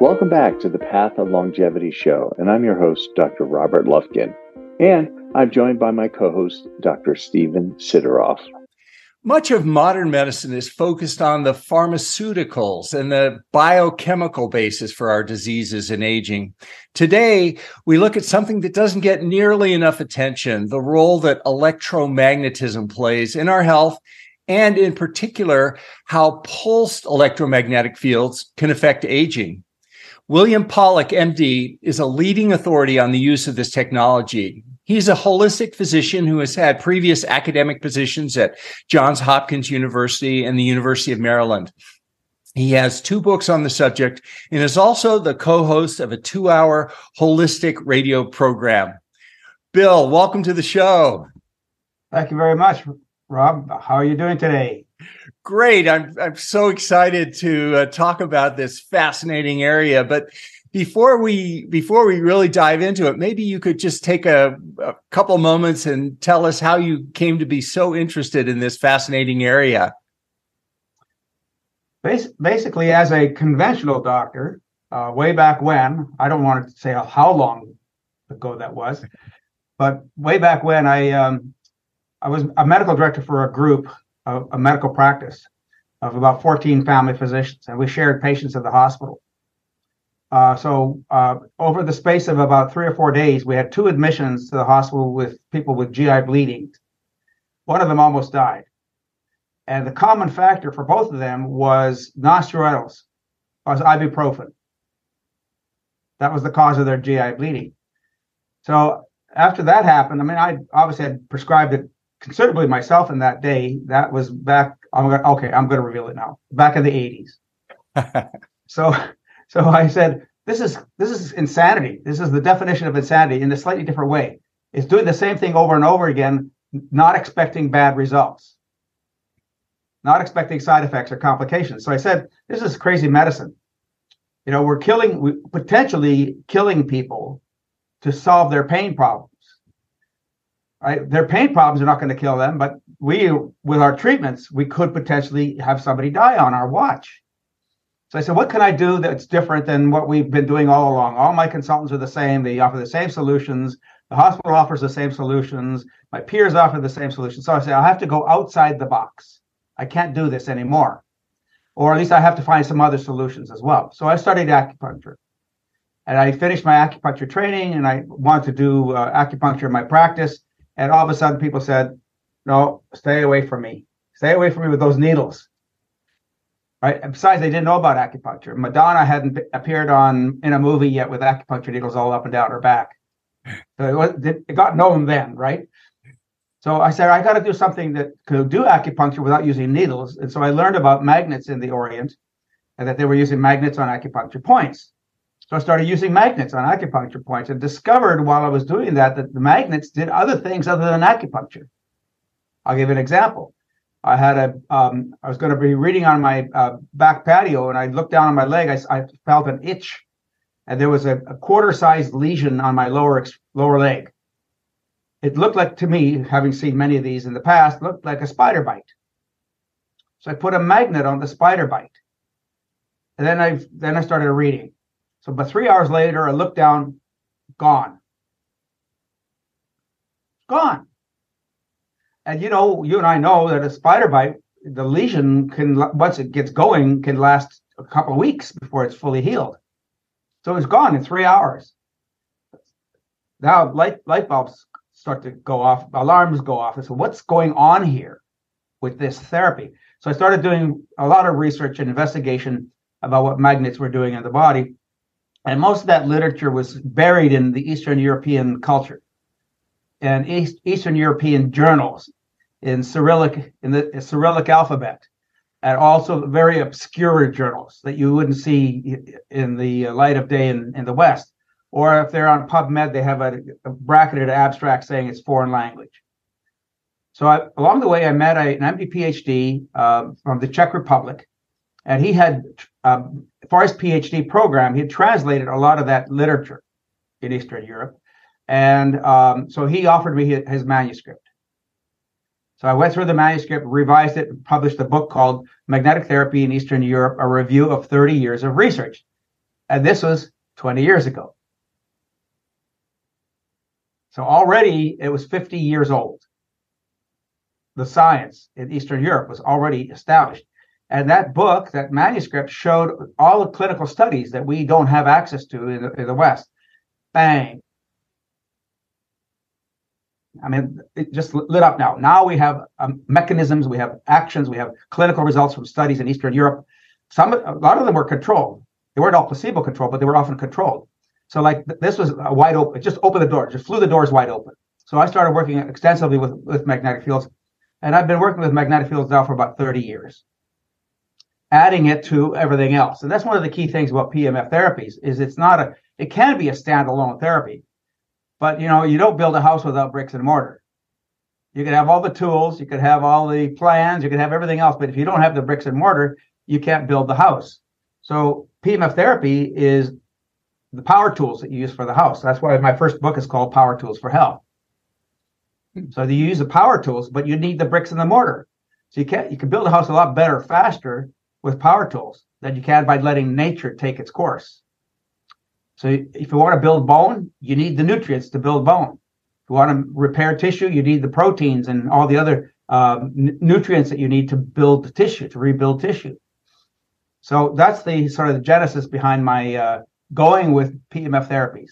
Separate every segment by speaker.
Speaker 1: Welcome back to the Path of Longevity show, and I'm your host, Dr. Robert Lufkin. And I'm joined by my co host, Dr. Stephen Sideroff.
Speaker 2: Much of modern medicine is focused on the pharmaceuticals and the biochemical basis for our diseases and aging. Today, we look at something that doesn't get nearly enough attention the role that electromagnetism plays in our health, and in particular, how pulsed electromagnetic fields can affect aging. William Pawluk, MD, is a leading authority on the use of this technology. He's a holistic physician who has had previous academic positions at Johns Hopkins University and the University of Maryland. He has two books on the subject and is also the co host of a two hour holistic radio program. Bill, welcome to the show.
Speaker 3: Thank you very much, Rob. How are you doing today?
Speaker 2: Great. I'm, I'm so excited to uh, talk about this fascinating area. But before we before we really dive into it maybe you could just take a, a, couple moments and tell us how you came to be so interested in this fascinating area
Speaker 3: basically as a conventional doctor uh, way back when i don't want to say how long ago that was but way back when i um, i was a medical director for a group a, a medical practice of about 14 family physicians and we shared patients at the hospital uh, so uh, over the space of about three or four days, we had two admissions to the hospital with people with GI bleeding. One of them almost died. And the common factor for both of them was nonsteroidals, was ibuprofen. That was the cause of their GI bleeding. So after that happened, I mean, I obviously had prescribed it considerably myself in that day. That was back. I'm gonna, okay, I'm going to reveal it now. Back in the 80s. so so I said, this is this is insanity. This is the definition of insanity in a slightly different way. It's doing the same thing over and over again, not expecting bad results, not expecting side effects or complications. So I said, this is crazy medicine. You know, we're killing, we potentially killing people to solve their pain problems. Right? Their pain problems are not going to kill them, but we, with our treatments, we could potentially have somebody die on our watch. So I said, what can I do that's different than what we've been doing all along? All my consultants are the same. They offer the same solutions. The hospital offers the same solutions. My peers offer the same solutions. So I said, I have to go outside the box. I can't do this anymore. Or at least I have to find some other solutions as well. So I studied acupuncture. And I finished my acupuncture training and I wanted to do uh, acupuncture in my practice. And all of a sudden people said, no, stay away from me. Stay away from me with those needles right? And besides, they didn't know about acupuncture. Madonna hadn't appeared on in a movie yet with acupuncture needles all up and down her back. So it, was, it got known then, right? So I said I got to do something that could do acupuncture without using needles. And so I learned about magnets in the Orient, and that they were using magnets on acupuncture points. So I started using magnets on acupuncture points and discovered while I was doing that that the magnets did other things other than acupuncture. I'll give you an example. I had a, um, I was going to be reading on my uh, back patio, and I looked down on my leg. I, I felt an itch, and there was a, a quarter-sized lesion on my lower lower leg. It looked like to me, having seen many of these in the past, looked like a spider bite. So I put a magnet on the spider bite, and then I then I started reading. So, but three hours later, I looked down, gone, gone. And you know, you and I know that a spider bite, the lesion can once it gets going can last a couple of weeks before it's fully healed. So it's gone in three hours. Now light light bulbs start to go off, alarms go off. And so what's going on here with this therapy? So I started doing a lot of research and investigation about what magnets were doing in the body. And most of that literature was buried in the Eastern European culture and East, Eastern European journals in Cyrillic in the Cyrillic alphabet, and also very obscure journals that you wouldn't see in the light of day in, in the West. Or if they're on PubMed, they have a, a bracketed abstract saying it's foreign language. So I, along the way, I met a, an MD PhD uh, from the Czech Republic, and he had, um, for his PhD program, he translated a lot of that literature in Eastern Europe and um, so he offered me his, his, manuscript. So I went through the manuscript, revised it, published a book called Magnetic Therapy in Eastern Europe, a review of 30 years of research. And this was 20 years ago. So already it was 50 years old. The science in Eastern Europe was already established. And that book, that manuscript, showed all the clinical studies that we don't have access to in the, in the West. Bang. I mean, it just lit up now. Now we have um, mechanisms, we have actions, we have clinical results from studies in Eastern Europe. Some, a lot of them were controlled. They weren't all placebo controlled, but they were often controlled. So, like this was a wide open. Just opened the door. Just flew the doors wide open. So I started working extensively with with magnetic fields, and I've been working with magnetic fields now for about 30 years adding it to everything else. And that's one of the key things about PMF therapies is it's not a it can be a standalone therapy, but you know, you don't build a house without bricks and mortar. You can have all the tools, you can have all the plans, you can have everything else, but if you don't have the bricks and mortar, you can't build the house. So PMF therapy is the power tools that you use for the house. That's why my first book is called Power Tools for Health. So you use the power tools, but you need the bricks and the mortar. So you can't you can build a house a lot better, faster with power tools than you can by letting nature take its course. So if you want to build bone, you need the nutrients to build bone. If you want to repair tissue, you need the proteins and all the other uh, n- nutrients that you need to build the tissue, to rebuild tissue. So that's the sort of the genesis behind my uh, going with PMF therapies.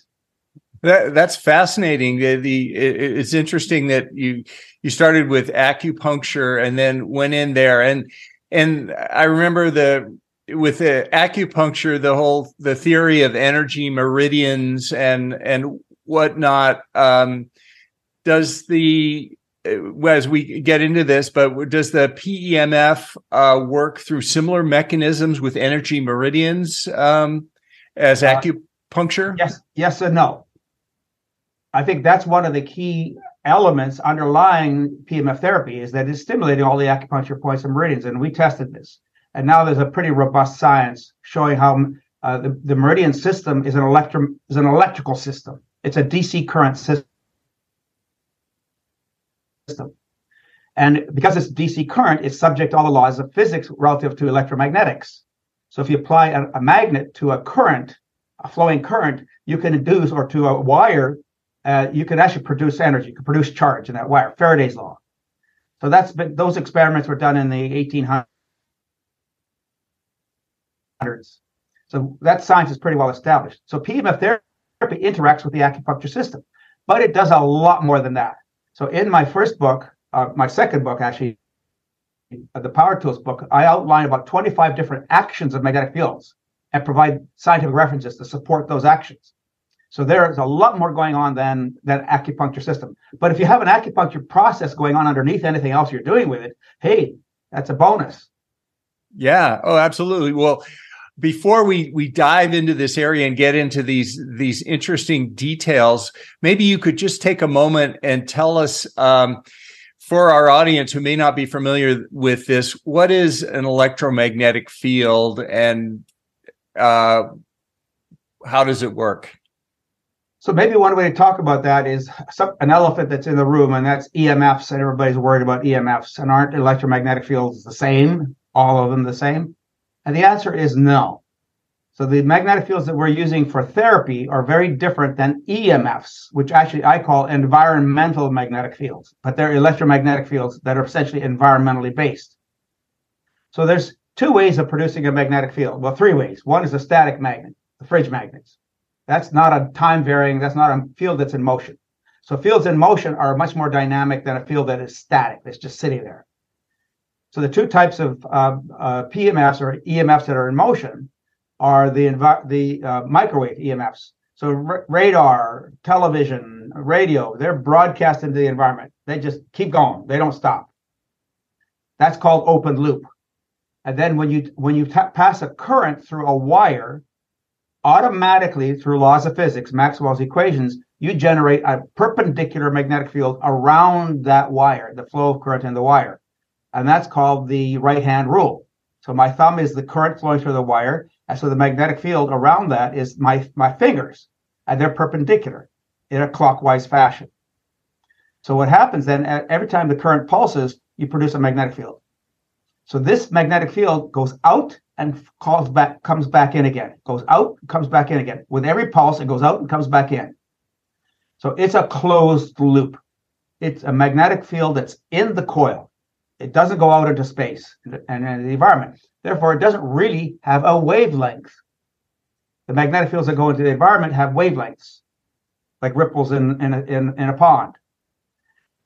Speaker 2: That, that's fascinating. The, the it, it's interesting that you you started with acupuncture and then went in there and and I remember the with the acupuncture, the whole the theory of energy meridians and and whatnot. Um, does the as we get into this, but does the PEMF uh, work through similar mechanisms with energy meridians um, as uh, acupuncture?
Speaker 3: Yes, yes, and no. I think that's one of the key elements underlying PMF therapy is that it's stimulating all the acupuncture points and meridians. And we tested this. And now there's a pretty robust science showing how uh, the, the meridian system is an electro is an electrical system. It's a DC current system. And because it's DC current, it's subject to all the laws of physics relative to electromagnetics. So if you apply a, a magnet to a current, a flowing current, you can induce, or to a wire, uh, you can actually produce energy, you can produce charge in that wire, Faraday's law. So that's been, those experiments were done in the 1800s. So that science is pretty well established. So PEMF therapy interacts with the acupuncture system, but it does a lot more than that. So in my first book, uh, my second book actually, uh, the Power Tools book, I outline about 25 different actions of magnetic fields and provide scientific references to support those actions. So there's a lot more going on than that acupuncture system. But if you have an acupuncture process going on underneath anything else you're doing with it, hey, that's a bonus.
Speaker 2: Yeah. Oh, absolutely. Well, before we we dive into this area and get into these these interesting details, maybe you could just take a moment and tell us um, for our audience who may not be familiar with this, what is an electromagnetic field and uh, how does it work?
Speaker 3: So maybe one way to talk about that is some, an elephant that's in the room, and that's EMFs, and everybody's worried about EMFs. And aren't electromagnetic fields the same? All of them the same? And the answer is no. So the magnetic fields that we're using for therapy are very different than EMFs, which actually I call environmental magnetic fields, but they're electromagnetic fields that are essentially environmentally based. So there's two ways of producing a magnetic field. Well, three ways. One is a static magnet, the fridge magnets. That's not a time varying, that's not a field that's in motion. So fields in motion are much more dynamic than a field that is static, that's just sitting there. So the two types of uh, uh, PEMFs or EMFs that are in motion are the the uh, microwave EMFs. So r- radar, television, radio, they're broadcast into the environment. They just keep going. They don't stop. That's called open loop. And then when you when you t- pass a current through a wire, automatically through laws of physics, Maxwell's equations, you generate a perpendicular magnetic field around that wire, the flow of current in the wire. And that's called the right hand rule. So my thumb is the current flowing through the wire. And so the magnetic field around that is my, my fingers, and they're perpendicular in a clockwise fashion. So what happens then, every time the current pulses, you produce a magnetic field. So this magnetic field goes out and calls back, comes back in again. Goes out, comes back in again. With every pulse, it goes out and comes back in. So it's a closed loop. It's a magnetic field that's in the coil. It doesn't go out into space and in the environment. Therefore, it doesn't really have a wavelength. The magnetic fields that go into the environment have wavelengths, like ripples in in a, in, in a pond.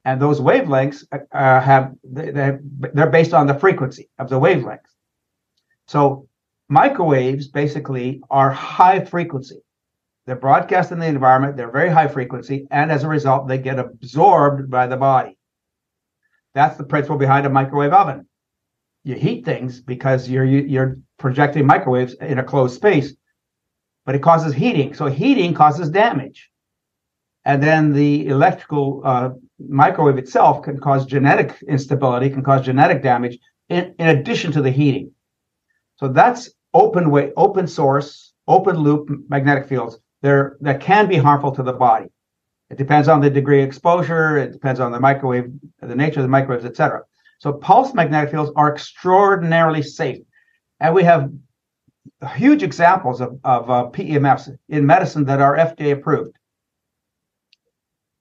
Speaker 3: And those wavelengths uh, have they, they're based on the frequency of the wavelength. So microwaves basically are high frequency. They're broadcast in the environment, they're very high frequency, and as a result, they get absorbed by the body. That's the principle behind a microwave oven. You heat things because you're you're projecting microwaves in a closed space, but it causes heating. So heating causes damage, and then the electrical uh, microwave itself can cause genetic instability, can cause genetic damage in, in addition to the heating. So that's open way, open source, open loop magnetic fields. They're, that can be harmful to the body. It depends on the degree of exposure. It depends on the microwave, the nature of the microwaves, etc. So pulse magnetic fields are extraordinarily safe, and we have huge examples of, of uh, PEMFs in medicine that are FDA approved.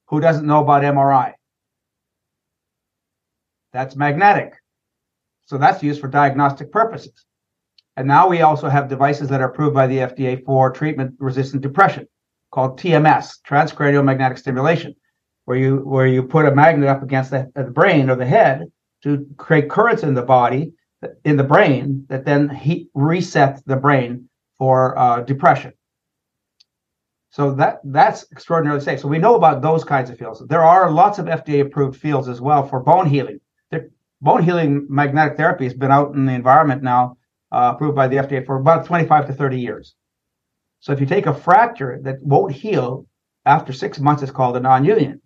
Speaker 3: Who doesn't know about MRI? That's magnetic. So that's used for diagnostic purposes. And now we also have devices that are approved by the FDA for treatment resistant depression called TMS, transcranial magnetic stimulation, where you where you put a magnet up against the, the brain or the head to create currents in the body in the brain that then heat reset the brain for uh, depression. So that that's extraordinarily safe. So we know about those kinds of fields. There are lots of FDA approved fields as well for bone healing. The bone healing magnetic therapy has been out in the environment now uh, approved by the FDA for about 25 to 30 years. So if you take a fracture that won't heal after six months, it's called a non-union.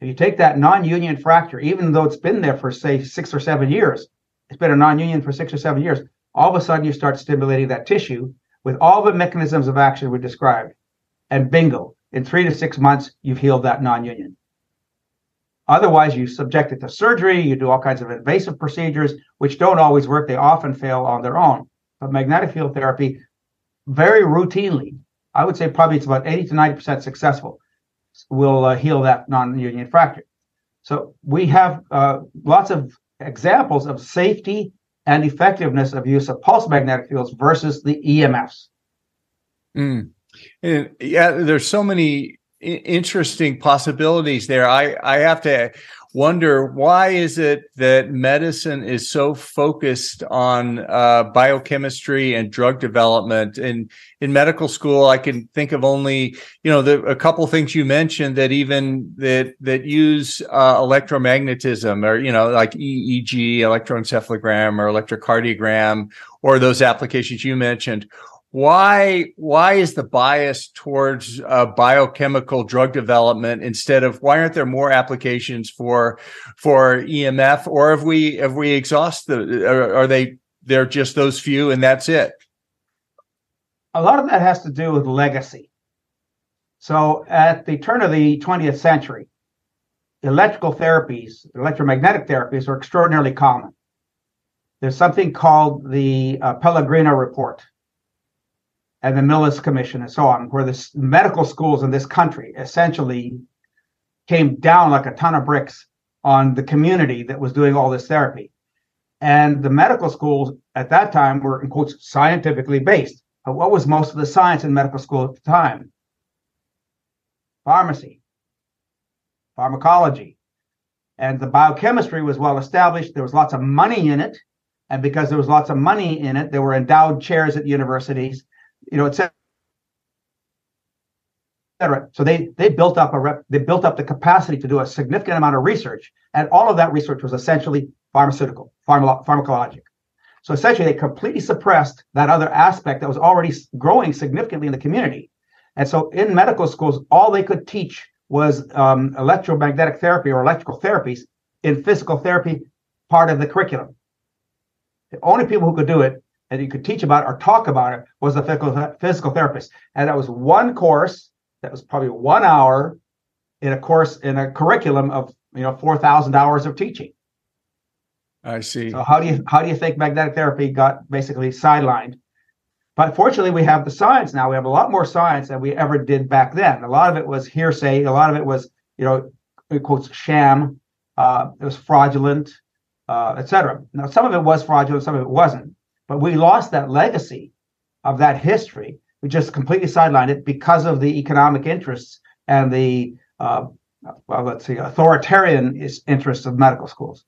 Speaker 3: If you take that non-union fracture, even though it's been there for say six or seven years, it's been a non-union for six or seven years, all of a sudden you start stimulating that tissue with all the mechanisms of action we described. And bingo, in three to six months, you've healed that non-union. Otherwise, you subject it to surgery, you do all kinds of invasive procedures, which don't always work. They often fail on their own. But magnetic field therapy, very routinely, I would say probably it's about 80 to 90% successful, will uh, heal that non union fracture. So we have uh, lots of examples of safety and effectiveness of use of pulse magnetic fields versus the EMFs.
Speaker 2: Mm. And yeah, there's so many interesting possibilities there. I, I have to wonder why is it that medicine is so focused on uh, biochemistry and drug development and in medical school i can think of only you know the, a couple things you mentioned that even that that use uh, electromagnetism or you know like eeg electroencephalogram or electrocardiogram or those applications you mentioned why why is the bias towards uh, biochemical drug development instead of why aren't there more applications for for EMF or have we have we exhausted the are, are they they're just those few and that's it?
Speaker 3: A lot of that has to do with legacy. So at the turn of the 20th century, electrical therapies, electromagnetic therapies are extraordinarily common. There's something called the uh, Pellegrino report and the Millis Commission and so on, where the medical schools in this country essentially came down like a ton of bricks on the community that was doing all this therapy. And the medical schools at that time were, in quotes, scientifically based. But what was most of the science in medical school at the time? Pharmacy, pharmacology. And the biochemistry was well established. There was lots of money in it. And because there was lots of money in it, there were endowed chairs at universities you know, etc. So they they built up a rep, they built up the capacity to do a significant amount of research, and all of that research was essentially pharmaceutical, pharma, pharmacologic. So essentially, they completely suppressed that other aspect that was already growing significantly in the community. And so, in medical schools, all they could teach was um, electromagnetic therapy or electrical therapies in physical therapy part of the curriculum. The only people who could do it and you could teach about or talk about it was a physical, physical therapist. And that was one course that was probably one hour in a course in a curriculum of you know 4,000 hours of teaching.
Speaker 2: I see.
Speaker 3: So how do you how do you think magnetic therapy got basically sidelined? But fortunately, we have the science now. We have a lot more science than we ever did back then. A lot of it was hearsay. A lot of it was, you know, it quotes sham. Uh, it was fraudulent, uh, etc. Now, some of it was fraudulent, some of it wasn't. But we lost that legacy of that history. We just completely sidelined it because of the economic interests and the uh, well, let's see, authoritarian interests of medical schools.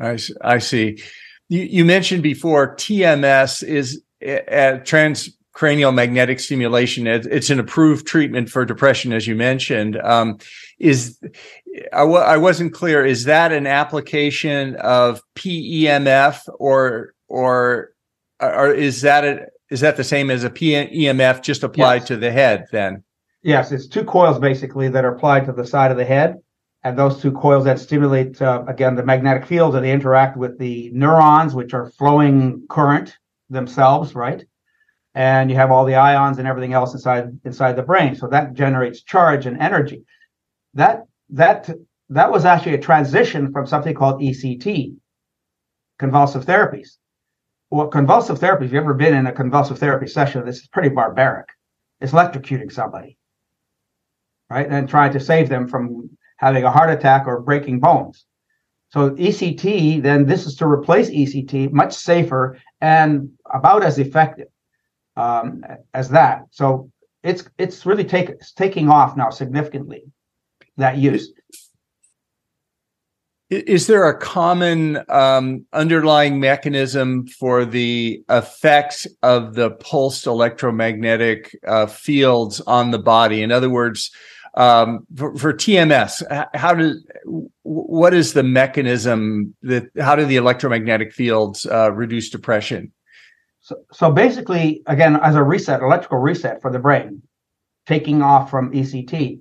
Speaker 2: I, I see. You, you mentioned before TMS is uh, transcranial magnetic stimulation. It's an approved treatment for depression, as you mentioned. Um, is I w- I wasn't clear. Is that an application of PEMF or or or is that a, is that the same as a PEMF just applied yes. to the head then?
Speaker 3: Yes, it's two coils basically that are applied to the side of the head. And those two coils that stimulate, uh, again, the magnetic fields and they interact with the neurons, which are flowing current themselves, right? And you have all the ions and everything else inside inside the brain. So that generates charge and energy. That that that was actually a transition from something called ECT, convulsive therapies. Well, convulsive therapy, if you've ever been in a convulsive therapy session, this is pretty barbaric. It's electrocuting somebody right? And trying to save them from having a heart attack or breaking bones. So ECT, then this is to replace ECT, much safer and about as effective um, as that. So it's it's really take, it's taking off now significantly that use.
Speaker 2: Is there a common um, underlying mechanism for the effects of the pulsed electromagnetic uh, fields on the body? In other words, um, for, for, TMS, how does what is the mechanism that how do the electromagnetic fields uh, reduce depression?
Speaker 3: So, so basically, again, as a reset, electrical reset for the brain, taking off from ECT,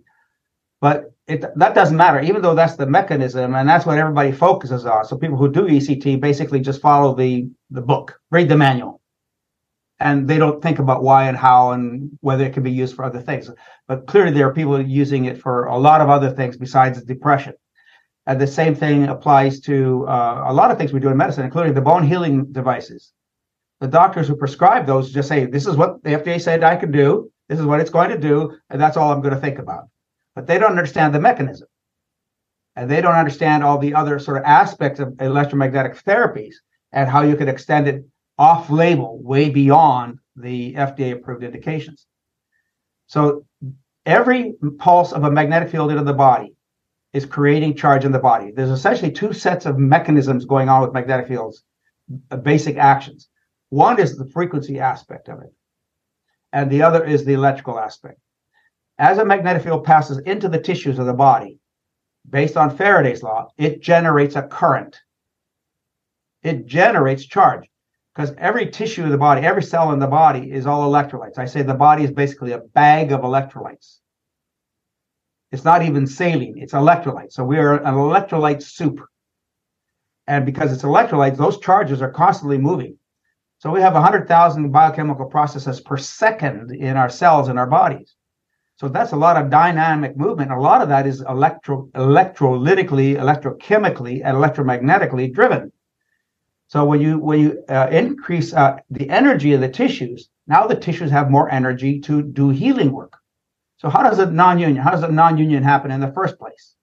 Speaker 3: but it, that doesn't matter, even though that's the mechanism and that's what everybody focuses on. So people who do ECT basically just follow the the book, read the manual and they don't think about why and how and whether it can be used for other things. But clearly, there are people using it for a lot of other things besides depression. And the same thing applies to uh, a lot of things we do in medicine, including the bone healing devices. The doctors who prescribe those just say, "This is what the FDA said I could do. This is what it's going to do, and that's all I'm going to think about." But they don't understand the mechanism, and they don't understand all the other sort of aspects of electromagnetic therapies and how you can extend it off label, way beyond the FDA approved indications. So every pulse of a magnetic field into the body is creating charge in the body. There's essentially two sets of mechanisms going on with magnetic fields, uh, basic actions. One is the frequency aspect of it, and the other is the electrical aspect. As a magnetic field passes into the tissues of the body, based on Faraday's law, it generates a current. It generates charge because every tissue of the body, every cell in the body is all electrolytes. I say the body is basically a bag of electrolytes. It's not even saline, it's electrolytes. So we are an electrolyte soup. And because it's electrolytes, those charges are constantly moving. So we have 100,000 biochemical processes per second in our cells and our bodies. So that's a lot of dynamic movement. A lot of that is electro electrolytically, electrochemically, and electromagnetically driven. So when you when you uh, increase uh, the energy of the tissues, now the tissues have more energy to do healing work. So how does a non-union? How does a non-union happen in the first place?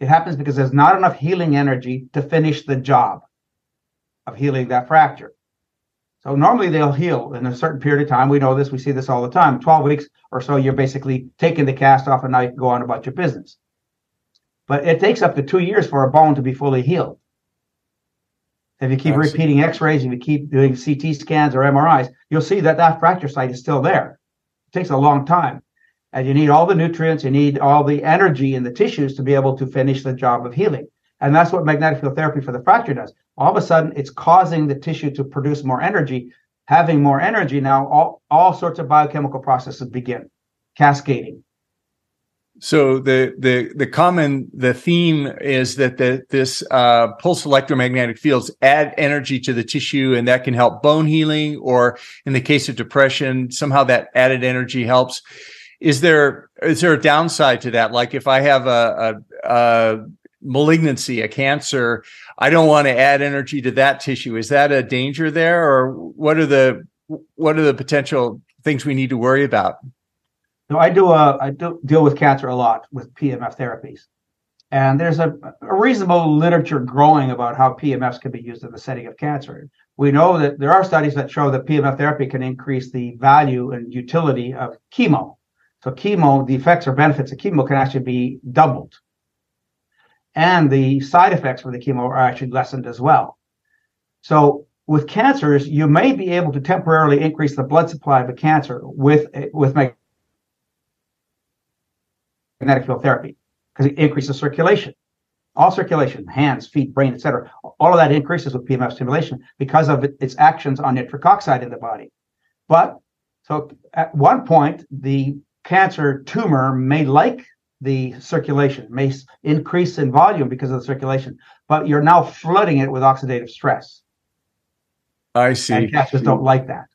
Speaker 3: It happens because there's not enough healing energy to finish the job of healing that fracture. So normally they'll heal in a certain period of time. We know this. We see this all the time. 12 weeks or so, you're basically taking the cast off and now you can go on about your business. But it takes up to two years for a bone to be fully healed. If you keep repeating X-rays, if you keep doing CT scans or MRIs, you'll see that that fracture site is still there. It takes a long time, and you need all the nutrients, you need all the energy in the tissues to be able to finish the job of healing. And that's what magnetic field therapy for the fracture does. All of a sudden, it's causing the tissue to produce more energy. Having more energy now, all, all sorts of biochemical processes begin cascading.
Speaker 2: So the the the common the theme is that the this uh, pulse electromagnetic fields add energy to the tissue, and that can help bone healing. Or in the case of depression, somehow that added energy helps. Is there is there a downside to that? Like if I have a, a, a malignancy, a cancer, I don't want to add energy to that tissue. Is that a danger there, or what are the what are the potential things we need to worry about?
Speaker 3: No, I do. a, I I do deal with cancer a lot with PMF therapies, and there's a, a reasonable literature growing about how PMFs can be used in the setting of cancer. We know that there are studies that show that PMF therapy can increase the value and utility of chemo. So chemo, the effects or benefits of chemo can actually be doubled and the side effects for the chemo are actually lessened as well. So with cancers, you may be able to temporarily increase the blood supply of the cancer with with magnetic field therapy because it increases circulation. All circulation, hands, feet, brain, etc. All of that increases with PMF stimulation because of its actions on nitric oxide in the body. But so at one point, the cancer tumor may like the circulation, may increase in volume because of the circulation, but you're now flooding it with oxidative stress.
Speaker 2: I see.
Speaker 3: And cancers don't like that.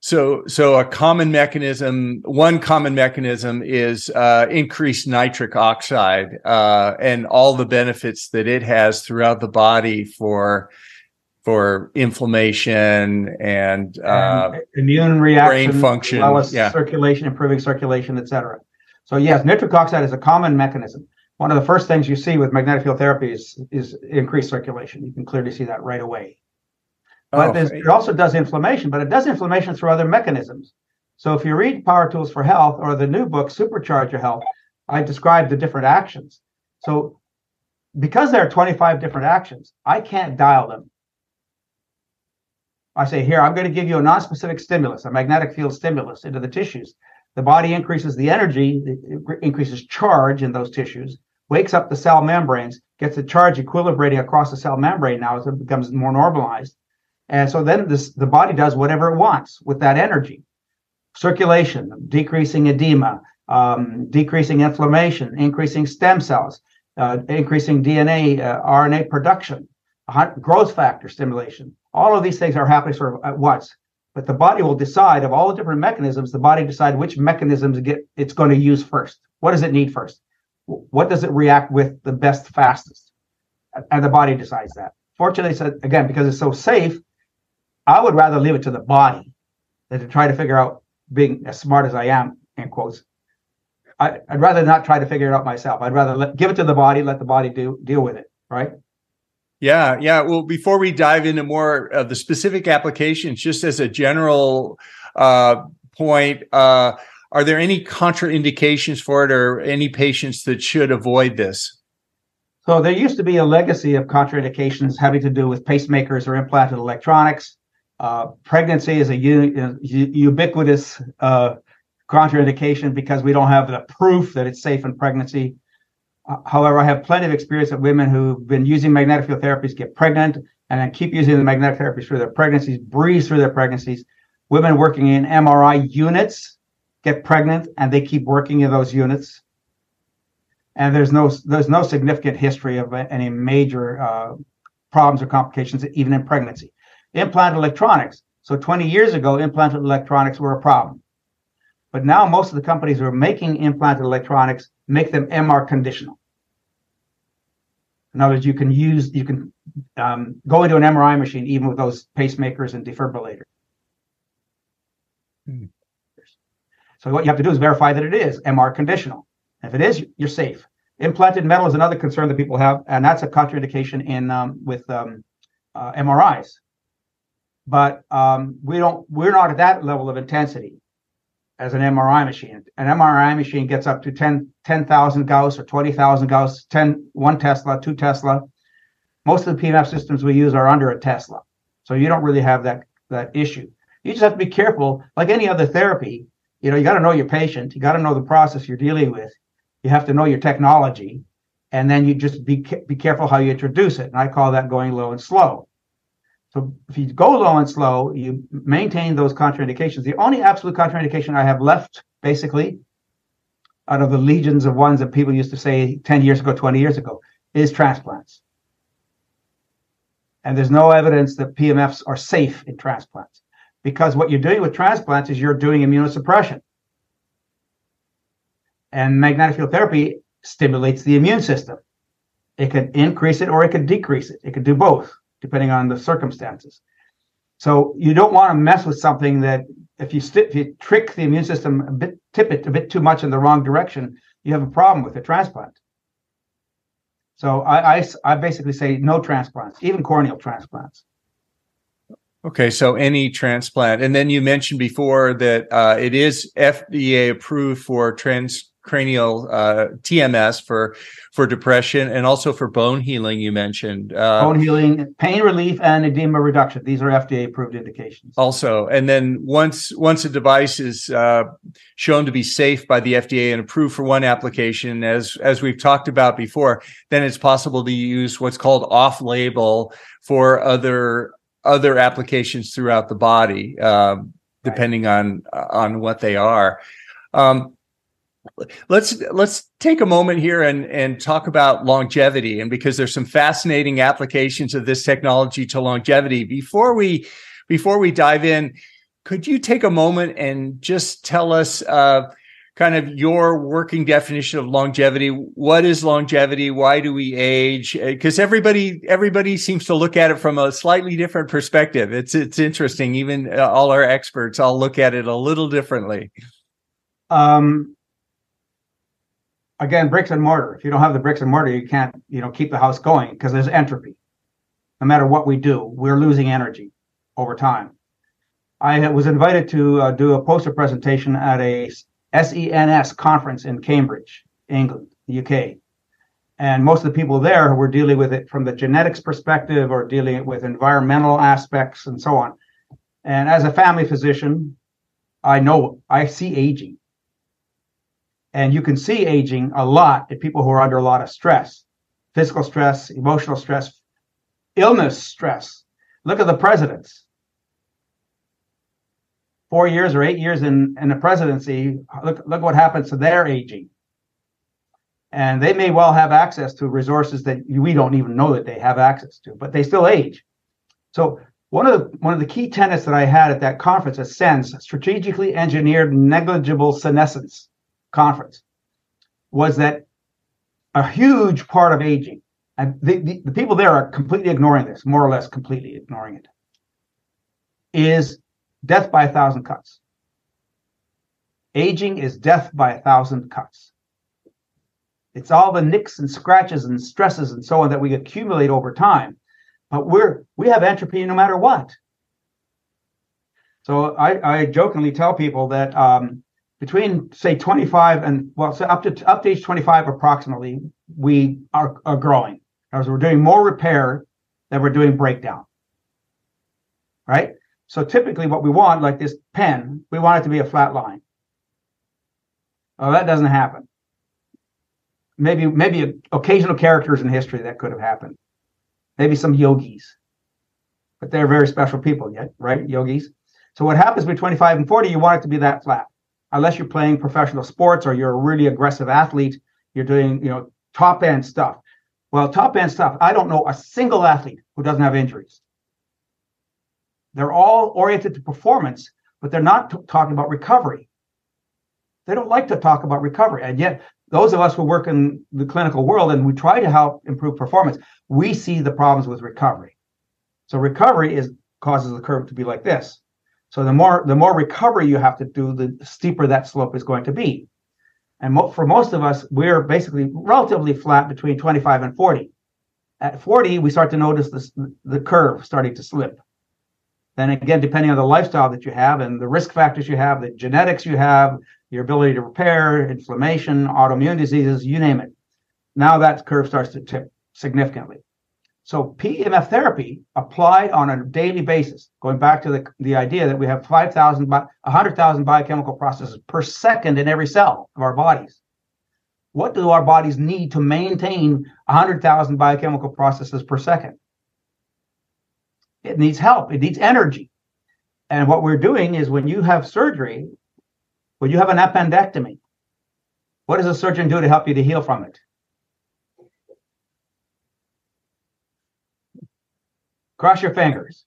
Speaker 2: So, so a common mechanism, one common mechanism is uh, increased nitric oxide uh, and all the benefits that it has throughout the body for for inflammation and, uh,
Speaker 3: and immune reaction,
Speaker 2: brain function,
Speaker 3: as well as yeah. circulation, improving circulation, etc. So yes, nitric oxide is a common mechanism. One of the first things you see with magnetic field therapy is, is increased circulation. You can clearly see that right away. Oh, but oh, it also does inflammation, but it does inflammation through other mechanisms. So if you read Power Tools for Health or the new book Supercharge Your Health, I describe the different actions. So because there are 25 different actions, I can't dial them. I say, here, I'm going to give you a non-specific stimulus, a magnetic field stimulus into the tissues. The body increases the energy, increases charge in those tissues, wakes up the cell membranes, gets the charge equilibrating across the cell membrane now as it becomes more normalized. And so then this, the body does whatever it wants with that energy. Circulation, decreasing edema, um, decreasing inflammation, increasing stem cells, uh, increasing DNA, uh, RNA production, growth factor stimulation. All of these things are happening sort of at once but the body will decide of all the different mechanisms the body decide which mechanisms get it's going to use first. What does it need first? What does it react with the best fastest? And the body decides that. Fortunately so again because it's so safe i would rather leave it to the body than to try to figure out being as smart as i am in quotes. I, would rather not try to figure it out myself. I'd rather let, give it to the body let the body do deal with it right
Speaker 2: yeah, yeah. Well, before we dive into more of the specific applications, just as a general uh, point, uh, are there any contraindications for it, or any patients that should avoid this?
Speaker 3: So there used to be a legacy of contraindications having to do with pacemakers or implanted electronics. Uh, pregnancy is a u- ubiquitous uh, contraindication because we don't have the proof that it's safe in pregnancy. However, I have plenty of experience of women who've been using magnetic field therapies, get pregnant, and then keep using the magnetic therapies through their pregnancies, breeze through their pregnancies. Women working in MRI units get pregnant, and they keep working in those units. And there's no there's no significant history of any major uh, problems or complications, even in pregnancy. Implanted electronics. So 20 years ago, implanted electronics were a problem. But now most of the companies who are making implanted electronics make them MR conditional. In other words, you can use, you can um, go into an MRI machine even with those pacemakers and defibrillators. Hmm. So what you have to do is verify that it is MR conditional. If it is, you're safe. Implanted metal is another concern that people have, and that's a contraindication in um, with um, uh, MRIs. But um, we don't, we're not at that level of intensity as an MRI machine. An MRI machine gets up to 10 10,000 Gauss or 20,000 Gauss, 10 1 Tesla, 2 Tesla. Most of the PMF systems we use are under a Tesla. So you don't really have that that issue. You just have to be careful like any other therapy. You know, you got to know your patient, you got to know the process you're dealing with. You have to know your technology and then you just be be careful how you introduce it. And I call that going low and slow. So if you go low and slow, you maintain those contraindications. The only absolute contraindication I have left, basically, out of the legions of ones that people used to say 10 years ago, 20 years ago, is transplants. And there's no evidence that PMFs are safe in transplants because what you're doing with transplants is you're doing immunosuppression. And magnetic field therapy stimulates the immune system. It can increase it or it can decrease it. It can do both, depending on the circumstances. So you don't want to mess with something that if you st- if you trick the immune system a bit, tip it a bit too much in the wrong direction, you have a problem with a transplant. So I, I, I basically say no transplants, even corneal transplants.
Speaker 2: Okay, so any transplant, and then you mentioned before that uh, it is FDA approved for transcranial uh, TMS for for depression and also for bone healing. You mentioned
Speaker 3: uh, bone healing, pain relief, and edema reduction. These are FDA approved indications.
Speaker 2: Also, and then once once a device is uh, shown to be safe by the FDA and approved for one application, as as we've talked about before, then it's possible to use what's called off label for other other applications throughout the body, uh, depending on on what they are. Um, let's let's take a moment here and and talk about longevity, and because there's some fascinating applications of this technology to longevity. Before we before we dive in, could you take a moment and just tell us? Uh, kind of your working definition of longevity. What is longevity? Why do we age? Because uh, everybody everybody seems to look at it from a slightly different perspective. It's it's interesting. Even uh, all our experts all look at it a little differently. Um,
Speaker 3: again, bricks and mortar. If you don't have the bricks and mortar, you can't you know keep the house going because there's entropy. No matter what we do, we're losing energy over time. I was invited to uh, do a poster presentation at a SENS conference in Cambridge, England, UK. And most of the people there were dealing with it from the genetics perspective or dealing with environmental aspects and so on. And as a family physician, I know I see aging. And you can see aging a lot in people who are under a lot of stress, physical stress, emotional stress, illness stress. Look at the presidents four years or eight years in, in the presidency, look, look what happens to their aging. And they may well have access to resources that we don't even know that they have access to, but they still age. So one of the one of the key tenets that I had at that conference, a SENS, strategically engineered negligible senescence conference, was that a huge part of aging, and the, the, the people there are completely ignoring this, more or less completely ignoring it, is death by a thousand cuts. Aging is death by a thousand cuts. It's all the nicks and scratches and stresses and so on that we accumulate over time. But we're we have entropy no matter what. So I, I jokingly tell people that um, between say 25 and well, so up to up to age 25 approximately, we are, are growing. As we're doing more repair than we're doing breakdown. Right? So typically what we want, like this pen, we want it to be a flat line. Well, that doesn't happen. Maybe maybe occasional characters in history that could have happened. Maybe some yogis. But they're very special people yet, right? Yogis. So what happens between 25 and 40, you want it to be that flat. Unless you're playing professional sports or you're a really aggressive athlete, you're doing, you know, top end stuff. Well, top end stuff, I don't know a single athlete who doesn't have injuries. They're all oriented to performance, but they're not t- talking about recovery. They don't like to talk about recovery. And yet, those of us who work in the clinical world and we try to help improve performance, we see the problems with recovery. So recovery is causes the curve to be like this. So the more the more recovery you have to do, the steeper that slope is going to be. And mo- for most of us, we're basically relatively flat between 25 and 40. At 40, we start to notice this, the curve starting to slip. Then again, depending on the lifestyle that you have and the risk factors you have, the genetics you have, your ability to repair, inflammation, autoimmune diseases, you name it. Now that curve starts to tip significantly. So PEMF therapy applied on a daily basis, going back to the, the idea that we have 5,000, 100,000 biochemical processes per second in every cell of our bodies. What do our bodies need to maintain 100,000 biochemical processes per second? It needs help. It needs energy. And what we're doing is when you have surgery, when you have an appendectomy, what does a surgeon do to help you to heal from it? Cross your fingers.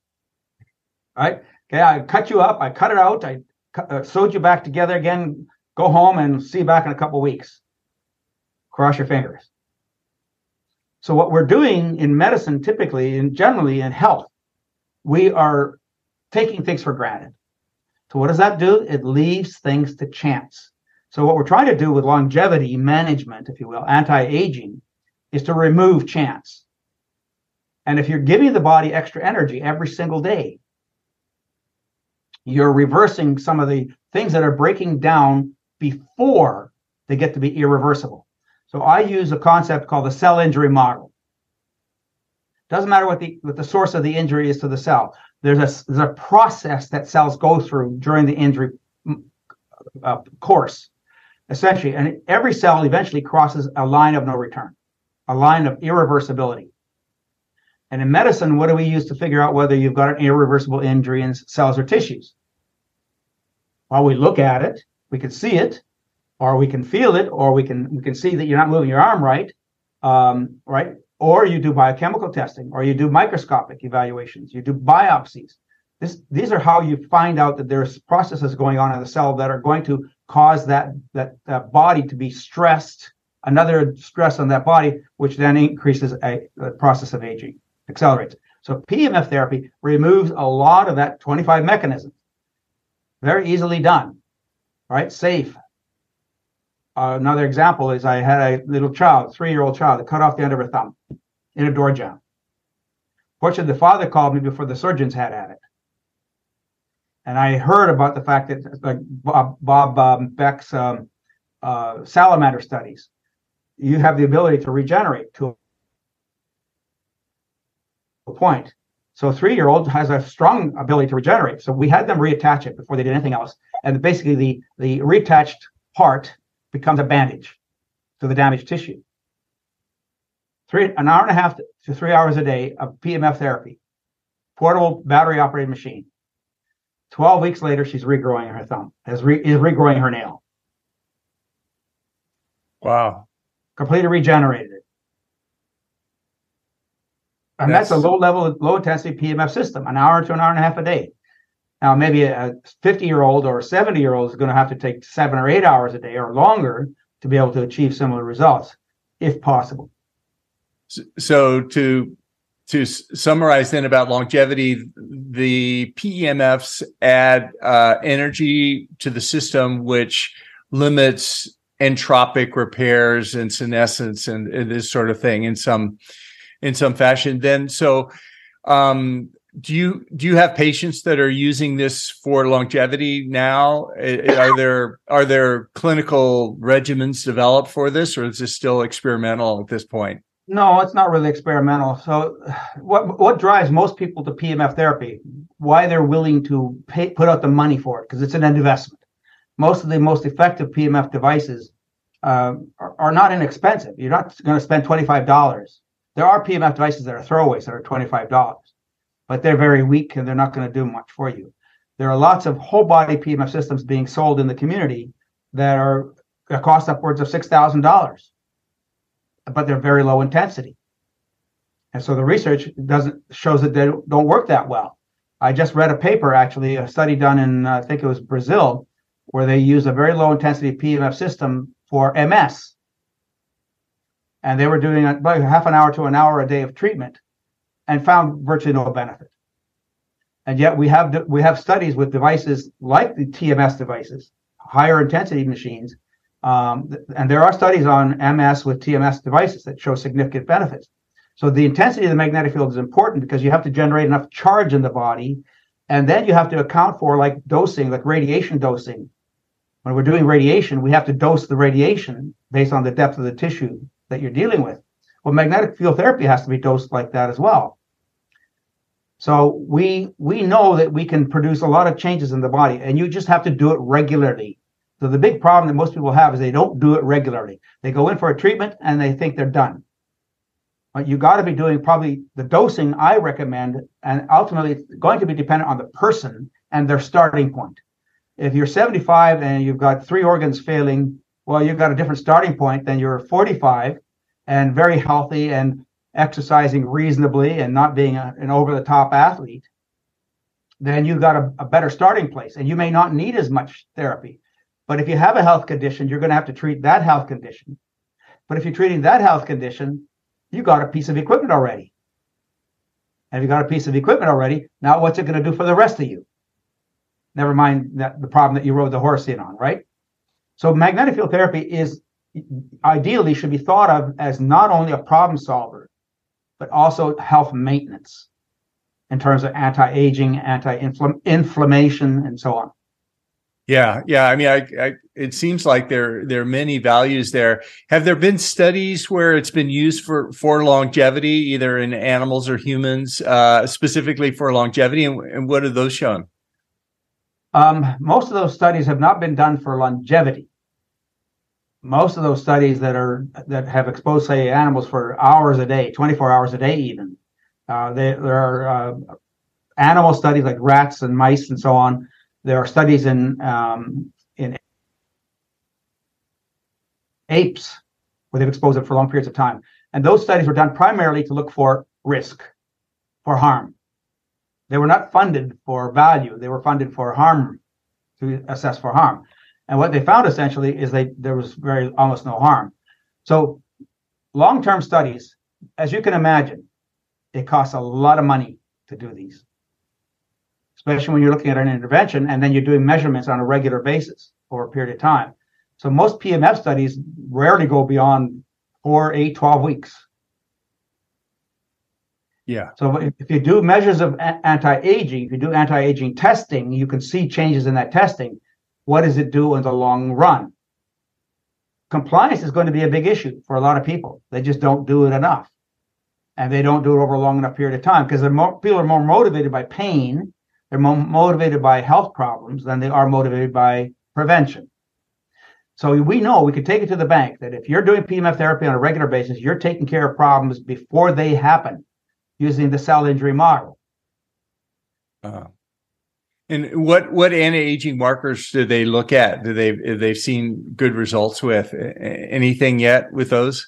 Speaker 3: Right? Okay, I cut you up, I cut it out, I uh, sewed you back together again. Go home and see you back in a couple weeks. Cross your fingers. So what we're doing in medicine, typically and generally in health, we are taking things for granted. So what does that do? It leaves things to chance. So what we're trying to do with longevity management, if you will, anti-aging, is to remove chance. And if you're giving the body extra energy every single day, you're reversing some of the things that are breaking down before they get to be irreversible. So I use a concept called the cell injury model. Doesn't matter what the what the source of the injury is to the cell. There's a there's a process that cells go through during the injury mm, uh, course, essentially, and every cell eventually crosses a line of no return, a line of irreversibility. And in medicine, what do we use to figure out whether you've got an irreversible injury in cells or tissues? Well, we look at it, we can see it, or we can feel it, or we can we can see that you're not moving your arm right, um, right? Or you do biochemical testing, or you do microscopic evaluations, you do biopsies. This, these are how you find out that there's processes going on in the cell that are going to cause that, that, that body to be stressed, another stress on that body, which then increases a, a process of aging, accelerates. So PMF therapy removes a lot of that 25 mechanisms. Very easily done, right? Safe, uh, another example is I had a little child, three-year-old child, that cut off the end of her thumb in a door jam. Fortunately, the father called me before the surgeons had at it. And I heard about the fact that, like Bob, Bob um, Beck's um, uh, salamander studies, you have the ability to regenerate to point. So a three-year-old has a strong ability to regenerate. So we had them reattach it before they did anything else. And basically the, the reattached part becomes a bandage to the damaged tissue. Three, an hour and a half to three hours a day of PMF therapy, portable battery operated machine. 12 weeks later, she's regrowing her thumb, is, re, is regrowing her nail.
Speaker 2: Wow.
Speaker 3: Completely regenerated. And that's, that's a low level, low intensity PMF system, an hour to an hour and a half a day. Now, maybe a 50 year old or a 70 year old is going to have to take seven or eight hours a day or longer to be able to achieve similar results, if possible.
Speaker 2: So, to to summarize then about longevity, the PEMFs add uh, energy to the system, which limits entropic repairs and senescence and, and, this sort of thing in some in some fashion. Then, so um, do you do you have patients that are using this for longevity now? Are there are there clinical regimens developed for this or is this still experimental at this point?
Speaker 3: No it's not really experimental. So what what drives most people to pmf therapy why they're willing to pay put out the money for it because it's an investment. Most of the most effective pmf devices uh, are, are not inexpensive. You're not going to spend $25 there are pmf devices that are throwaways that are $25 but they're very weak and they're not going to do much for you. There are lots of whole body PMF systems being sold in the community that are that cost upwards of six thousand dollars, but they're very low intensity, and so the research doesn't shows that they don't work that well. I just read a paper, actually, a study done in I think it was Brazil, where they use a very low intensity PMF system for MS, and they were doing about half an hour to an hour a day of treatment and found virtually no benefit. And yet we have we have studies with devices like the TMS devices, higher intensity machines, um, and there are studies on MS with TMS devices that show significant benefits. So the intensity of the magnetic field is important because you have to generate enough charge in the body, and then you have to account for like dosing, like radiation dosing. When we're doing radiation, we have to dose the radiation based on the depth of the tissue that you're dealing with. Well, magnetic field therapy has to be dosed like that as well. So we we know that we can produce a lot of changes in the body, and you just have to do it regularly. So the big problem that most people have is they don't do it regularly. They go in for a treatment and they think they're done. But you got to be doing probably the dosing I recommend, and ultimately it's going to be dependent on the person and their starting point. If you're 75 and you've got three organs failing, well, you've got a different starting point than you're 45 and very healthy and exercising reasonably and not being a, an over the top athlete, then you've got a, a, better starting place and you may not need as much therapy. But if you have a health condition, you're going to have to treat that health condition. But if you're treating that health condition you got a piece of equipment already. And if you got a piece of equipment already, now what's it going to do for the rest of you? Never mind that the problem that you rode the horse in on, right? So magnetic field therapy is ideally should be thought of as not only a problem solver, but also health maintenance in terms of anti-aging, anti-inflammation, and so on.
Speaker 2: Yeah, yeah. I mean, I, I, it seems like there there are many values there. Have there been studies where it's been used for for longevity, either in animals or humans, uh, specifically for longevity? And, and what have those shown?
Speaker 3: Um, most of those studies have not been done for longevity. Most of those studies that are that have exposed, say, animals for hours a day, twenty four hours a day, even uh, they, there are uh, animal studies like rats and mice and so on there are studies in um, in apes where they've exposed it for long periods of time, and those studies were done primarily to look for risk, for harm. They were not funded for value; they were funded for harm, to assess for harm. And what they found essentially is they there was very almost no harm. So, long-term studies, as you can imagine, it costs a lot of money to do these especially when you're looking at an intervention and then you're doing measurements on a regular basis over a period of time. So most PMF studies rarely go beyond four, eight, 12 weeks.
Speaker 2: Yeah.
Speaker 3: So if you do measures of anti-aging, if you do anti-aging testing, you can see changes in that testing. What does it do in the long run? Compliance is going to be a big issue for a lot of people. They just don't do it enough. And they don't do it over a long enough period of time because people are more motivated by pain they're more motivated by health problems than they are motivated by prevention. So we know we can take it to the bank that if you're doing PMF therapy on a regular basis, you're taking care of problems before they happen using the cell injury model.
Speaker 2: Uh, and what what anti-aging markers do they look at? Do they they've seen good results with anything yet with those?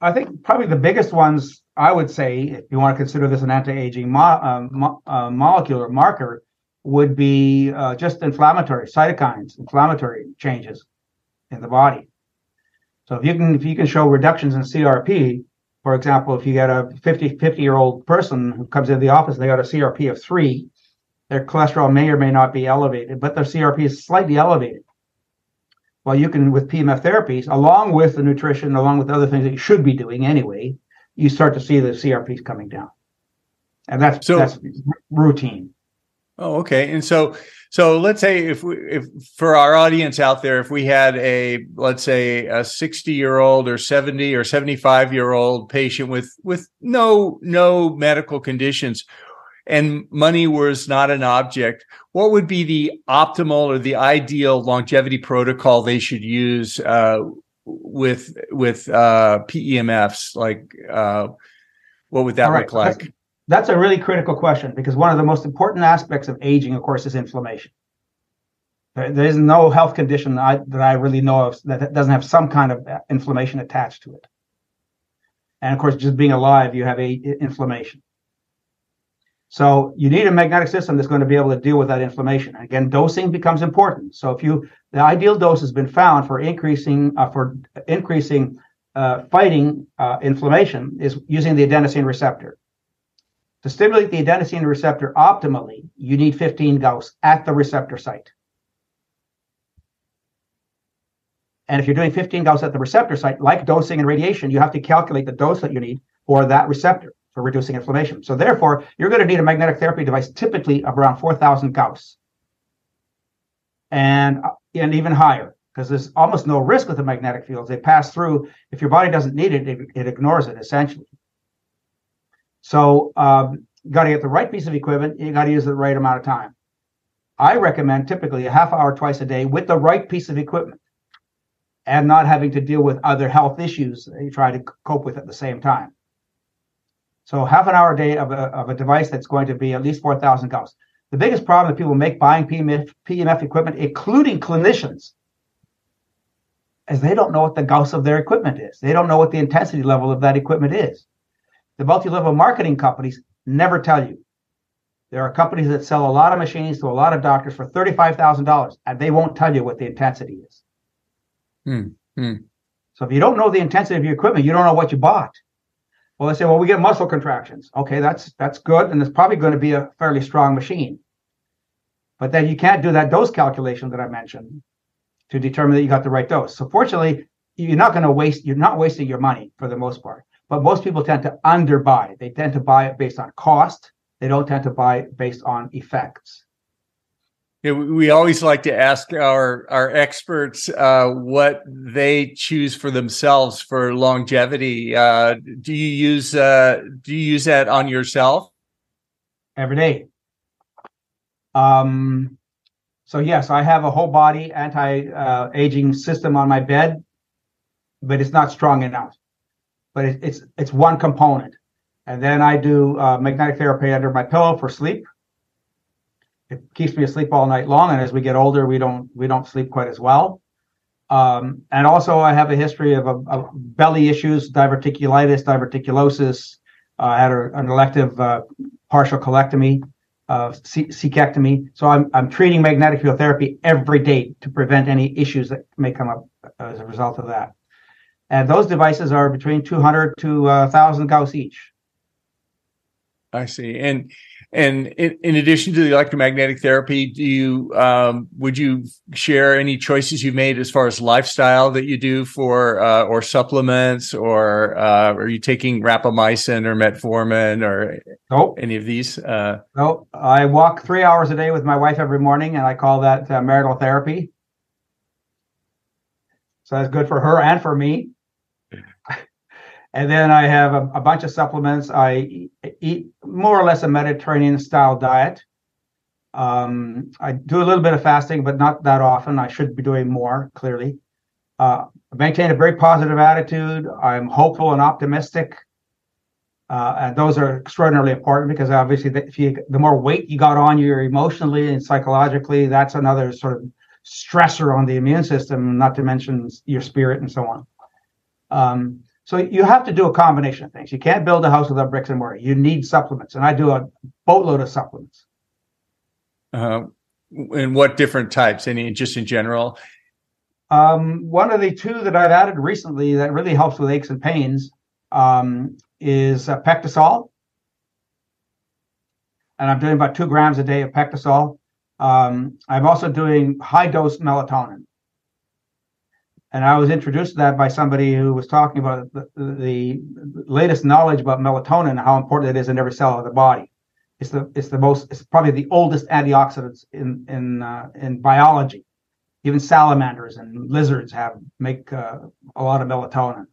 Speaker 3: I think probably the biggest ones I would say, if you want to consider this an anti-aging mo- uh, mo- uh, molecule marker, would be uh, just inflammatory cytokines, inflammatory changes in the body. So if you can if you can show reductions in CRP, for example, if you get a 50 50 year old person who comes into the office, and they got a CRP of three, their cholesterol may or may not be elevated, but their CRP is slightly elevated. Well, you can with PMF therapies, along with the nutrition, along with other things that you should be doing anyway, you start to see the CRPs coming down, and that's so, that's routine.
Speaker 2: Oh, okay. And so, so let's say if we, if for our audience out there, if we had a let's say a sixty year old or seventy or seventy five year old patient with with no no medical conditions, and money was not an object, what would be the optimal or the ideal longevity protocol they should use uh, with with uh, PEMFs? Like, uh, what would that right. look like?
Speaker 3: That's, that's a really critical question because one of the most important aspects of aging, of course, is inflammation. There, there is no health condition that I, that I really know of that doesn't have some kind of inflammation attached to it. And of course, just being alive, you have a inflammation. So you need a magnetic system that's going to be able to deal with that inflammation. Again, dosing becomes important. So if you, the ideal dose has been found for increasing uh, for increasing uh, fighting uh, inflammation is using the adenosine receptor. To stimulate the adenosine receptor optimally, you need 15 Gauss at the receptor site. And if you're doing 15 Gauss at the receptor site, like dosing and radiation, you have to calculate the dose that you need for that receptor for reducing inflammation. So therefore, you're going to need a magnetic therapy device typically of around 4,000 Gauss and, and even higher because there's almost no risk with the magnetic fields. They pass through. If your body doesn't need it, it, it ignores it essentially. So um, you got to get the right piece of equipment. You got to use the right amount of time. I recommend typically a half hour twice a day with the right piece of equipment and not having to deal with other health issues that you try to cope with at the same time. So half an hour a day of a, of a device that's going to be at least 4,000 Gauss. The biggest problem that people make buying PMF, PMF equipment, including clinicians, is they don't know what the Gauss of their equipment is. They don't know what the intensity level of that equipment is. The multi-level marketing companies never tell you. There are companies that sell a lot of machines to a lot of doctors for $35,000 and they won't tell you what the intensity is.
Speaker 2: Hmm. Hmm.
Speaker 3: So if you don't know the intensity of your equipment, you don't know what you bought. Well, they say, well, we get muscle contractions. Okay, that's that's good, and it's probably going to be a fairly strong machine. But then you can't do that dose calculation that I mentioned to determine that you got the right dose. So fortunately, you're not going to waste. You're not wasting your money for the most part. But most people tend to underbuy. They tend to buy it based on cost. They don't tend to buy based on effects.
Speaker 2: Yeah, we always like to ask our our experts uh, what they choose for themselves for longevity. Uh, do you use uh, do you use that on yourself
Speaker 3: every day? Um, so yes, I have a whole body anti uh, aging system on my bed, but it's not strong enough. But it, it's it's one component, and then I do uh, magnetic therapy under my pillow for sleep it keeps me asleep all night long. And as we get older, we don't we don't sleep quite as well. Um, and also, I have a history of, of belly issues, diverticulitis, diverticulosis. Uh, I had a, an elective uh, partial colectomy, uh, cecectomy. So I'm I'm treating magnetic field therapy every day to prevent any issues that may come up as a result of that. And those devices are between 200 to 1,000 uh, Gauss each.
Speaker 2: I see. And and in, in, addition to the electromagnetic therapy, do you um, would you share any choices you've made as far as lifestyle that you do for uh, or supplements, or uh, are you taking rapamycin or metformin or nope. any of these? Uh,
Speaker 3: no, I walk three hours a day with my wife every morning, and I call that uh, marital therapy. So that's good for her and for me. And then I have a, a bunch of supplements. I eat more or less a Mediterranean style diet. Um, I do a little bit of fasting, but not that often. I should be doing more, clearly. Uh, I maintain a very positive attitude. I'm hopeful and optimistic. Uh, and those are extraordinarily important because obviously, the, if you the more weight you got on you emotionally and psychologically, that's another sort of stressor on the immune system. Not to mention your spirit and so on. Um, so you have to do a combination of things. You can't build a house without bricks and mortar. You need supplements, and I do a boatload of supplements.
Speaker 2: Uh, and what different types? Any just in general?
Speaker 3: Um, one of the two that I've added recently that really helps with aches and pains um, is uh, PectaSol, and I'm doing about two grams a day of PectaSol. Um, I'm also doing high dose melatonin. And I was introduced to that by somebody who was talking about the, the latest knowledge about melatonin and how important it is in every cell of the body. It's the it's the most it's probably the oldest antioxidants in in uh, in biology. Even salamanders and lizards have make uh, a lot of melatonin,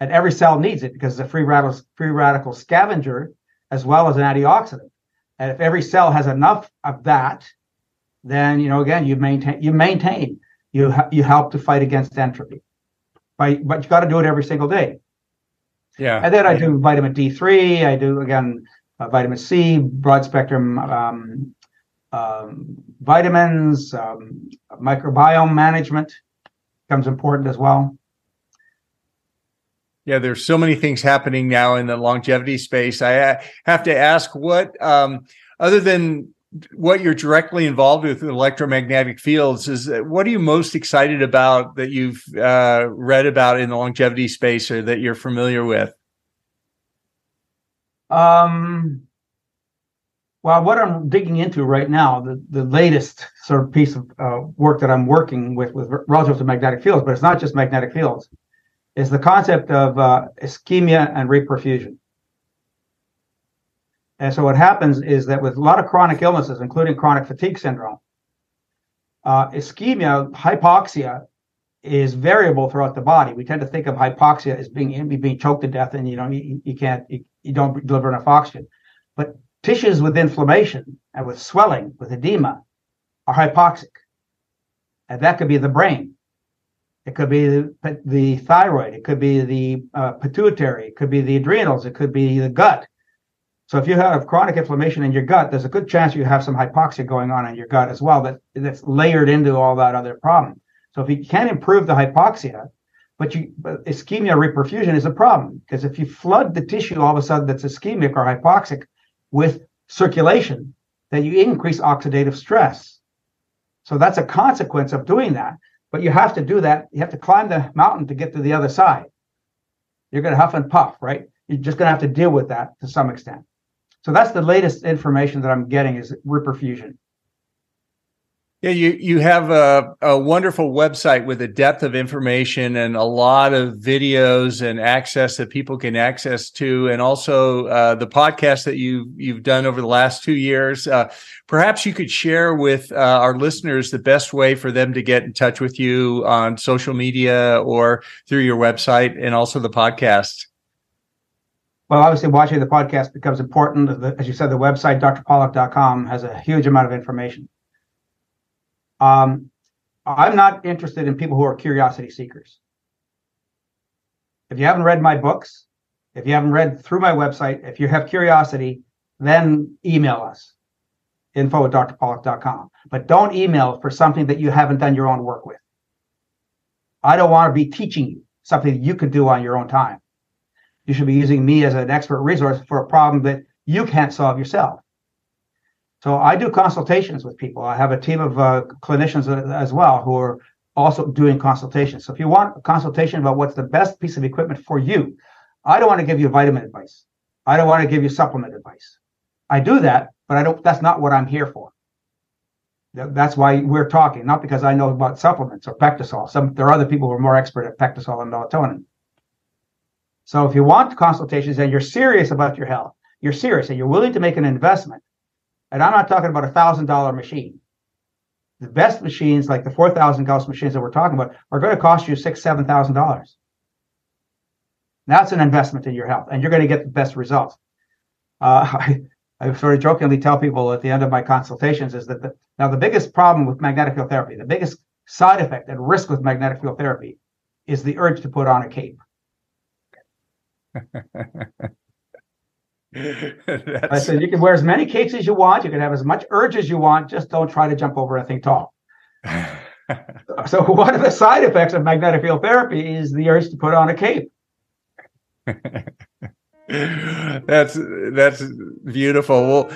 Speaker 3: and every cell needs it because it's a free radical free radical scavenger as well as an antioxidant. And if every cell has enough of that, then you know again you maintain you maintain you ha- you help to fight against entropy. By, but you got to do it every single day.
Speaker 2: Yeah.
Speaker 3: And then I do vitamin D3. I do again uh, vitamin C, broad spectrum um, um, vitamins, um, microbiome management becomes important as well.
Speaker 2: Yeah, there's so many things happening now in the longevity space. I have to ask what, um, other than what you're directly involved with in electromagnetic fields is what are you most excited about that you've uh, read about in the longevity space or that you're familiar with?
Speaker 3: Um well what i'm digging into right now the, the latest sort of piece of uh, work that i'm working with with relative to magnetic fields but it's not just magnetic fields is the concept of uh, ischemia and reperfusion and so what happens is that with a lot of chronic illnesses, including chronic fatigue syndrome, uh, ischemia, hypoxia is variable throughout the body. We tend to think of hypoxia as being being choked to death, and you know you, you can't you, you don't deliver enough oxygen. But tissues with inflammation and with swelling, with edema, are hypoxic, and that could be the brain. It could be the, the thyroid. It could be the uh, pituitary. It could be the adrenals. It could be the gut. So if you have chronic inflammation in your gut, there's a good chance you have some hypoxia going on in your gut as well that, that's layered into all that other problem. So if you can improve the hypoxia, but you but ischemia reperfusion is a problem because if you flood the tissue all of a sudden that's ischemic or hypoxic with circulation, then you increase oxidative stress. So that's a consequence of doing that. But you have to do that. You have to climb the mountain to get to the other side. You're going to huff and puff, right? you're just going to have to deal with that to some extent. So that's the latest information that I'm getting is reperfusion.
Speaker 2: Yeah, you you have a, a wonderful website with a depth of information and a lot of videos and access that people can access to, and also uh, the podcast that you you've done over the last two years. Uh, perhaps you could share with uh, our listeners the best way for them to get in touch with you on social media or through your website, and also the podcast.
Speaker 3: Well, obviously, watching the podcast becomes important. As you said, the website drpawluk.com, has a huge amount of information. Um, I'm not interested in people who are curiosity seekers. If you haven't read my books, if you haven't read through my website, if you have curiosity, then email us info at drpawluk.com. But don't email for something that you haven't done your own work with. I don't want to be teaching you something you could do on your own time. You should be using me as an expert resource for a problem that you can't solve yourself. So I do consultations with people. I have a team of uh, clinicians as well who are also doing consultations. So if you want a consultation about what's the best piece of equipment for you, I don't want to give you vitamin advice. I don't want to give you supplement advice. I do that, but I don't. That's not what I'm here for. That's why we're talking, not because I know about supplements or PectaSol. Some there are other people who are more expert at PectaSol and melatonin. So if you want consultations and you're serious about your health, you're serious and you're willing to make an investment, and I'm not talking about a thousand dollar machine. The best machines, like the four thousand Gauss machines that we're talking about, are going to cost you six, seven thousand dollars. That's an investment in your health, and you're going to get the best results. Uh, I, I sort of jokingly tell people at the end of my consultations is that the, now the biggest problem with magnetic field therapy, the biggest side effect and risk with magnetic field therapy, is the urge to put on a cape. I said you can wear as many capes as you want. You can have as much urge as you want. Just don't try to jump over anything tall. so one of the side effects of magnetic field therapy is the urge to put on a cape.
Speaker 2: that's that's beautiful. Well,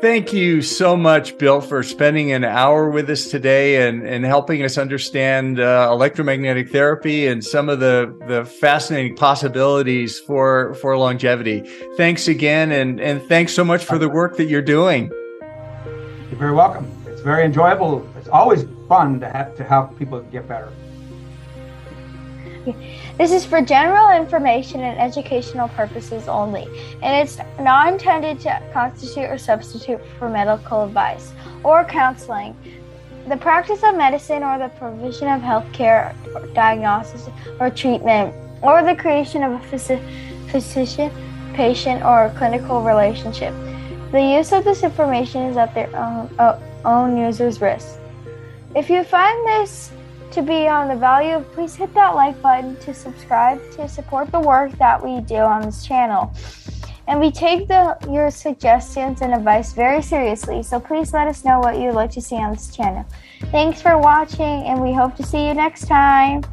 Speaker 2: Thank you so much, Bill, for spending an hour with us today and, and helping us understand uh, electromagnetic therapy and some of the, the fascinating possibilities for, for longevity. Thanks again, and, and thanks so much for the work that you're doing.
Speaker 3: You're very welcome. It's very enjoyable. It's always fun to, have, to help people get better.
Speaker 4: This is for general information and educational purposes only, and it's not intended to constitute or substitute for medical advice or counseling. The practice of medicine or the provision of healthcare, or diagnosis or treatment, or the creation of a physician patient or clinical relationship. The use of this information is at their own, uh, own user's risk. If you find this to be on the value, please hit that like button to subscribe to support the work that we do on this channel. And we take the, your suggestions and advice very seriously, so please let us know what you'd like to see on this channel. Thanks for watching, and we hope to see you next time.